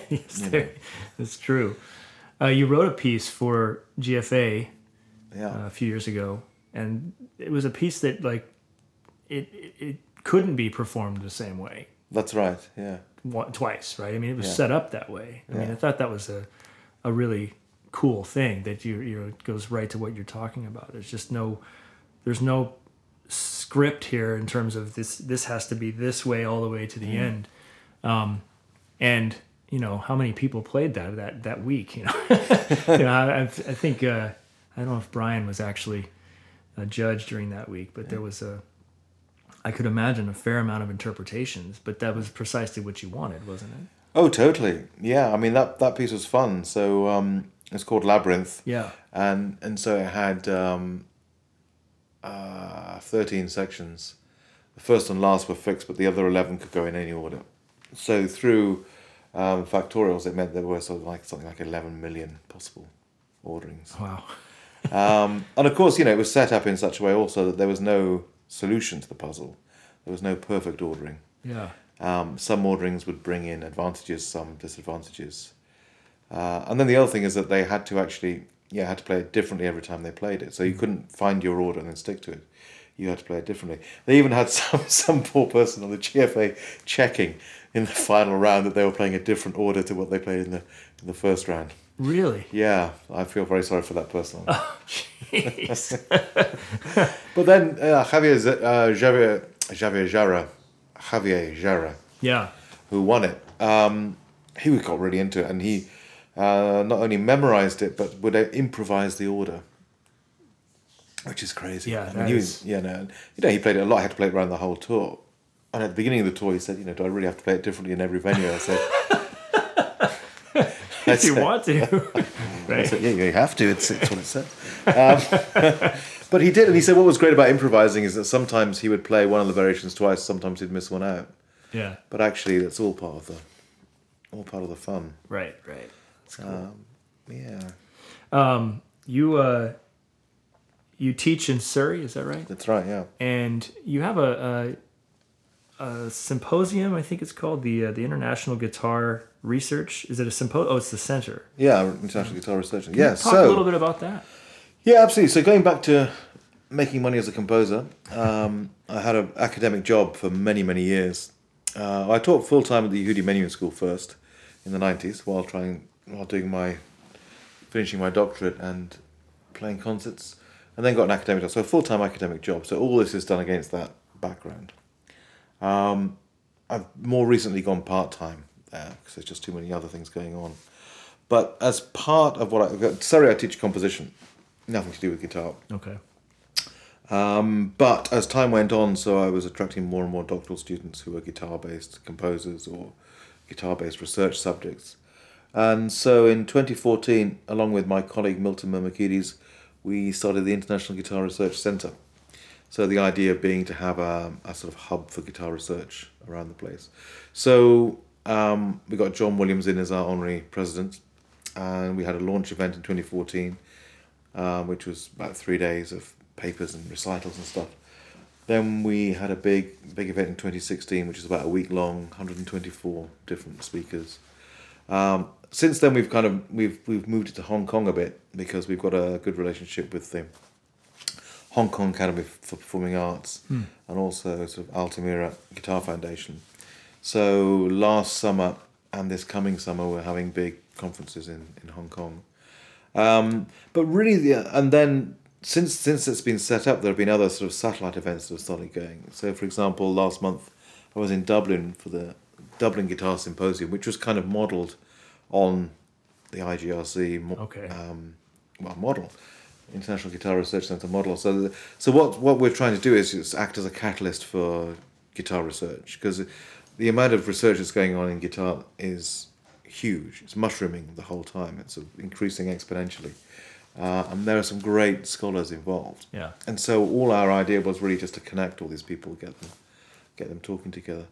yes, there- That's true. Uh, you wrote a piece for GFA Yeah. uh, a few years ago, and it was a piece that like it it, it couldn't be performed the same way That's right. Yeah. one, twice, right? I mean, it was Yeah. set up that way. I mean, I thought that was a a really cool thing that you you know goes right to what you're talking about. There's just no there's no script here in terms of this this has to be this way all the way to the Mm. end. Um, and you know how many people played that that that week. You know, (laughs) you know I, I I think uh, I don't know if Bryan was actually a judge during that week, but there was a I could imagine a fair amount of interpretations, but that was precisely what you wanted, wasn't it? Oh, totally. Yeah. I mean, that that piece was fun. So um, it's called Labyrinth. Yeah. and and so it had um, uh, thirteen sections. The first and last were fixed, but the other eleven could go in any order. So through um, factorials, it meant there were sort of like something like eleven million possible orderings. Wow. (laughs) Um, and of course, you know, it was set up in such a way also that there was no solution to the puzzle. There was no perfect ordering. Yeah. Um, some orderings would bring in advantages, some disadvantages. Uh, and then the other thing is that they had to actually, yeah, had to play it differently every time they played it. So you couldn't find your order and then stick to it. You had to play it differently. They even had (laughs) some some poor person on the GFA checking in the final round that they were playing a different order to what they played in the in the first round. Really? Yeah, I feel very sorry for that person. Oh, Jeez. (laughs) But then uh, Javier uh, Javier Javier Jara, Javier Jara, yeah. who won it, um, he got really into it, and he uh, not only memorized it but would improvise the order, which is crazy. Yeah, I mean, he is- was, yeah, no, you know, he played it a lot. He had to play it around the whole tour. And at the beginning of the tour, he said, "You know, do I really have to play it differently in every venue?" I said, I (laughs) If you want to. (laughs) I right. said, yeah, you have to. It's, it's what it says. Um, (laughs) but he did, and he said what was great about improvising is that sometimes he would play one of the variations twice, sometimes he'd miss one out. Yeah. But actually, that's all part of the, all part of the fun. Right. Right. Cool. Um, yeah, Um, you uh, you teach in Surrey, is that right? that's right. Yeah, And you have a, a, a symposium, I think it's called the uh, the International Guitar Research. Is it a symposium? Oh, it's the center. yeah. International Guitar Research. Yeah. Talk so a little bit about that. Yeah, absolutely. So going back to making money as a composer, um, (laughs) I had an academic job for many, many years. Uh, I taught full time at the Yehudi Menuhin School first in the nineties, while trying while doing my finishing my doctorate and playing concerts, and then got an academic job. So a full time academic job. So all this is done against that background. Um, I've more recently gone part time there because there's just too many other things going on. But as part of what I sorry, I teach composition, nothing to do with guitar. Okay. Um, but as time went on, so I was attracting more and more doctoral students who were guitar based composers or guitar based research subjects. And so in 2014, along with my colleague Milton Mermikides, we started the International Guitar Research Centre. So the idea being to have a, a sort of hub for guitar research around the place. So um, we got John Williams in as our honorary president, and we had a launch event in 2014, um, which was about three days of papers and recitals and stuff. Then we had a big big event in 2016, which was about a week long, 124 different speakers. Um, since then, we've kind of we've we've moved it to Hong Kong a bit because we've got a good relationship with the Hong Kong Academy for Performing Arts Hmm. and also sort of Altamira Guitar Foundation. So last summer and this coming summer, we're having big conferences in in Hong Kong. Um, but really, the, and then since since it's been set up, there have been other sort of satellite events that have started going. So, for example, last month I was in Dublin for the Dublin Guitar Symposium, which was kind of modelled on the IGRC mo- Okay. um, well, model, International Guitar Research Centre model. So, the, so what what we're trying to do is act as a catalyst for guitar research because the amount of research that's going on in guitar is huge. It's mushrooming the whole time. It's uh, increasing exponentially, uh, and there are some great scholars involved. Yeah. And so all our idea was really just to connect all these people, get them, get them talking together.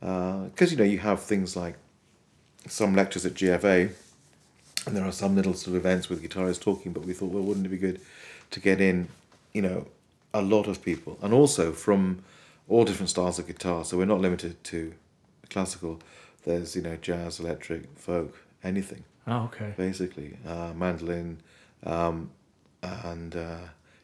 Because you know you have things like some lectures at GFA, and there are some little sort of events with guitarists talking. But we thought, well, wouldn't it be good to get in, you know, a lot of people, and also from all different styles of guitar. So we're not limited to classical. There's you know jazz, electric, folk, anything Oh, okay. basically. Uh, mandolin, um, and uh,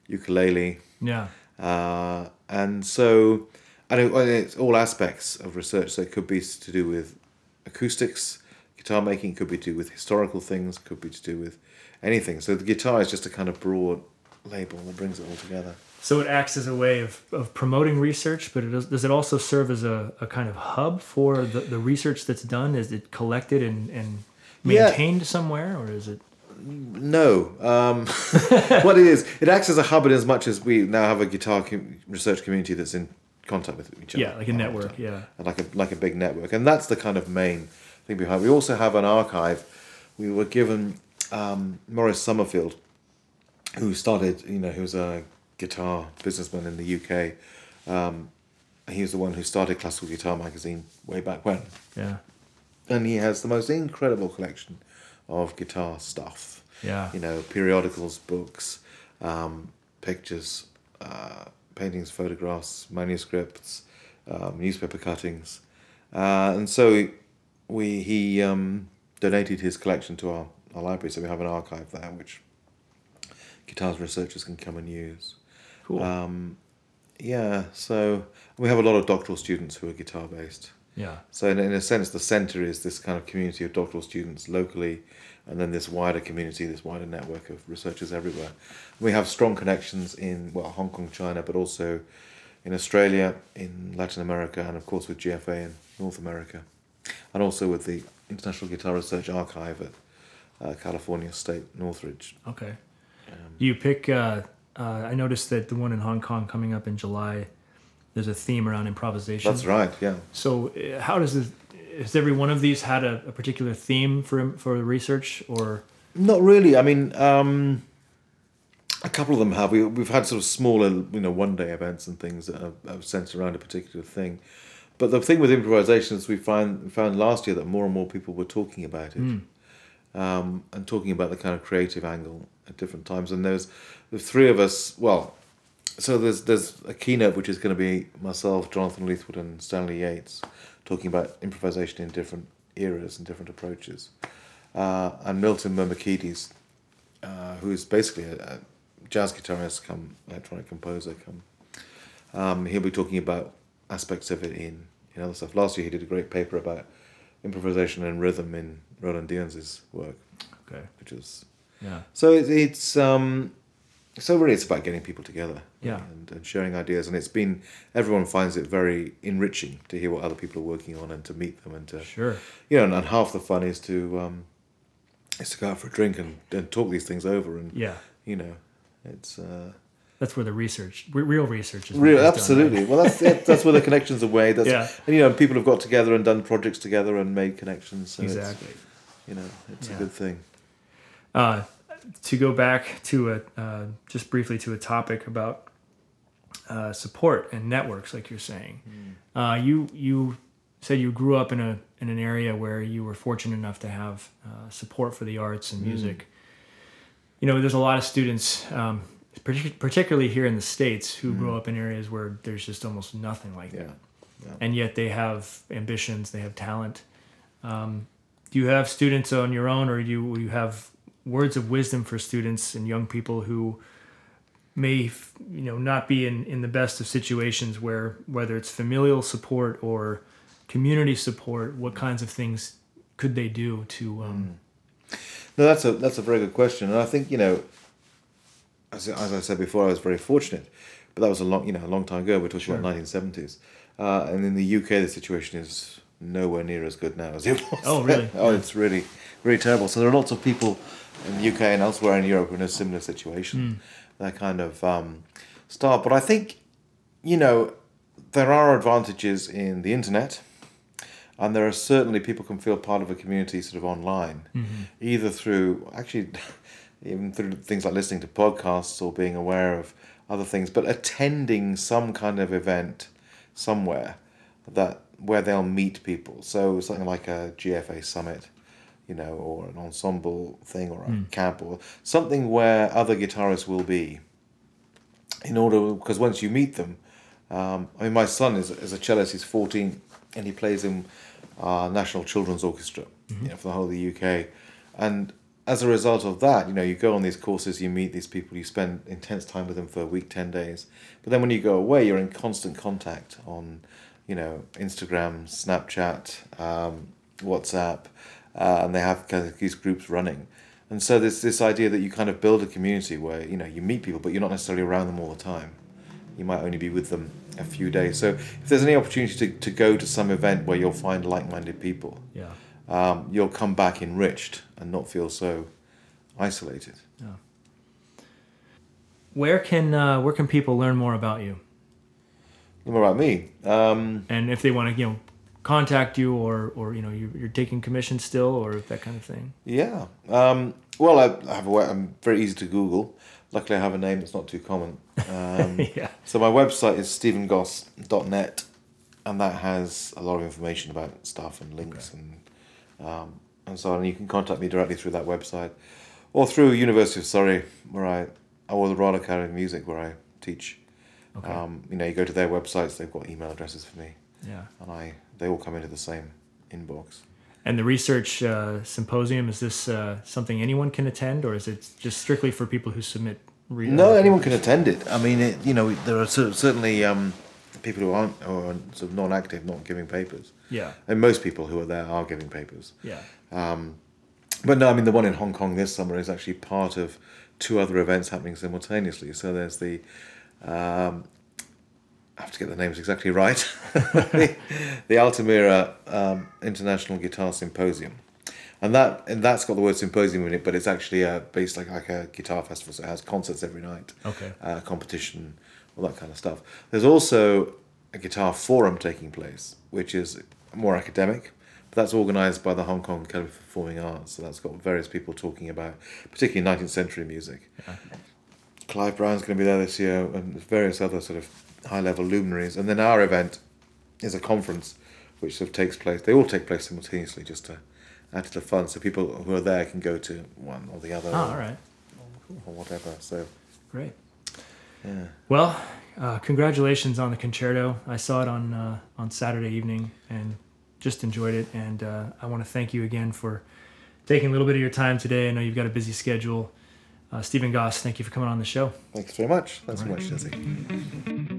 ukulele, Yeah. uh, and so, and it, and it's all aspects of research. So it could be to do with acoustics, guitar making, could be to do with historical things, could be to do with anything. So the guitar is just a kind of broad label that brings it all together. So it acts as a way of, of promoting research, but it does, does it also serve as a, a kind of hub for the, the research that's done? Is it collected and, and Yeah. maintained somewhere, or is it? No. Um, (laughs) what it is, it acts as a hub in as much as we now have a guitar com- research community that's in contact with each other. Yeah, like a network. Yeah. And like a like a big network, and that's the kind of main thing behind. We also have an archive. We were given um, Maurice Summerfield, who started, you know, he was a guitar businessman in the UK. Um, he was the one who started Classical Guitar magazine way back when, Yeah. and he has the most incredible collection of guitar stuff Yeah. you know, periodicals, books, um, pictures, uh, paintings, photographs, manuscripts, um, newspaper cuttings, uh, and so we he um, donated his collection to our, our library. So we have an archive there, which guitars researchers can come and use. Cool. Um, yeah, so we have a lot of doctoral students who are guitar based. yeah. So in, in a sense, the centre is this kind of community of doctoral students locally, and then this wider community, this wider network of researchers everywhere. We have strong connections in well Hong Kong, China, but also in Australia, in Latin America, and of course with GFA in North America, and also with the International Guitar Research Archive at uh, California State Northridge. Okay. Um, You pick. Uh, uh, I noticed that the one in Hong Kong coming up in July. There's a theme around improvisation. That's right. Yeah. So, uh, how does this? Has every one of these had a, a particular theme for for the research, or Not really. I mean, um, a couple of them have. We, we've had sort of smaller, you know, one day events and things that have, have centered around a particular thing. But the thing with improvisation is we find found last year that more and more people were talking about it, um, and talking about the kind of creative angle at different times. And there's the three of us. Well, so there's there's a keynote which is going to be myself, Jonathan Leathwood, and Stanley Yates talking about improvisation in different eras and different approaches. Uh, and Milton Mermikides, uh, who is basically a, a jazz guitarist come electronic composer come. Um, he'll be talking about aspects of it in, in other stuff. Last year he did a great paper about improvisation and rhythm in Roland Dyens's work, okay, which is yeah, so it's, it's um, so really it's about getting people together, Yeah. and, and sharing ideas, and it's been everyone finds it very enriching to hear what other people are working on and to meet them and to sure, you know, and, and half the fun is to um, is to go out for a drink and, and talk these things over, and yeah. you know, it's uh, That's where the research, re- real research, is. real is done, right? absolutely. Well, that's it. that's where the connections are made. That's (laughs) Yeah. and you know, people have got together and done projects together and made connections. So Exactly. It's, you know, it's Yeah. a good thing. Uh, to go back to a uh, just briefly to a topic about uh, support and networks, like you're saying, uh, you you said you grew up in a in an area where you were fortunate enough to have uh, support for the arts and music. You know, there's a lot of students, um, particularly here in the states, who grow up in areas where there's just almost nothing like Yeah. that, and yet they have ambitions, they have talent. Um, do you have students on your own, or do you, will you have words of wisdom for students and young people who may, you know, not be in, in the best of situations where whether it's familial support or community support, what kinds of things could they do to um, No, that's a that's a very good question, and I think you know, as, as I said before, I was very fortunate, but that was a long you know a long time ago. We're talking about nineteen seventies, uh, and in the UK the situation is nowhere near as good now as it (laughs) was. Oh, really? (laughs) oh, it's really really terrible. So there are lots of people in the UK and elsewhere in Europe who are in a similar situation. That kind of um, start, but I think you know there are advantages in the internet and there are certainly people can feel part of a community sort of online either through actually (laughs) even through things like listening to podcasts or being aware of other things but attending some kind of event somewhere that where they'll meet people so something like a gfa summit you know or an ensemble thing or a camp or something where other guitarists will be in order because once you meet them um, I mean, my son is, is a cellist. He's 14, and he plays in uh, National Children's Orchestra you know, for the whole of the UK. And as a result of that, you know, you go on these courses, you meet these people, you spend intense time with them for a week, 10 days. But then when you go away, you're in constant contact on, you know, Instagram, Snapchat, um, WhatsApp, uh, and they have kind of these groups running. And so there's this idea that you kind of build a community where, you know, you meet people, but you're not necessarily around them all the time you might only be with them a few days. So if there's any opportunity to, to go to some event where you'll find like-minded people, yeah. Um, you'll come back enriched and not feel so isolated. Where can uh, where can people learn more about you? More about me. Um, And if they want to, you know, contact you or or you know you're, you're taking commissions still or that kind of thing. yeah. Um, well, I, I have a, I'm very easy to Google. Luckily, I have a name that's not too common. Um, (laughs) yeah. So my website is stephengoss.net, and that has a lot of information about stuff and links and um, and so on. And you can contact me directly through that website, or through University of Surrey, where I or the Royal Academy of Music, where I teach. Okay. Um, you know, you go to their websites; they've got email addresses for me, yeah. and I they all come into the same inbox. And the research uh, symposium is this uh, something anyone can attend, or is it just strictly for people who submit? Re- No, anyone can attend it. I mean, it, you know, there are certainly um, people who aren't or are sort of non-active, not giving papers, Yeah. and most people who are there are giving papers. Yeah. But no, I mean the one in Hong Kong this summer is actually part of two other events happening simultaneously. So there's the, um, I have to get the names exactly right, the, (laughs) the Altamira um, International Guitar Symposium, and that and that's got the word symposium in it, but it's actually uh, based like like a guitar festival. So it has concerts every night, Okay. uh, competition, all that kind of stuff. There's also a guitar forum taking place, which is more academic, but that's organised by the Hong Kong Academy of Performing Arts. So that's got various people talking about, particularly 19th century music. Clive Brown's going to be there this year, and various other sort of high level luminaries. And then our event is a conference, which sort of takes place. They all take place simultaneously, just to add to the fun. So people who are there can go to one or the other, Oh, or, all right. or whatever. So Great. Yeah. Well, uh, congratulations on the concerto. I saw it on uh, on Saturday evening and just enjoyed it. And uh, I want to thank you again for taking a little bit of your time today. I know you've got a busy schedule. Uh, Stephen Goss, thank you for coming on the show. Thanks very much. Thanks so much, Jesse.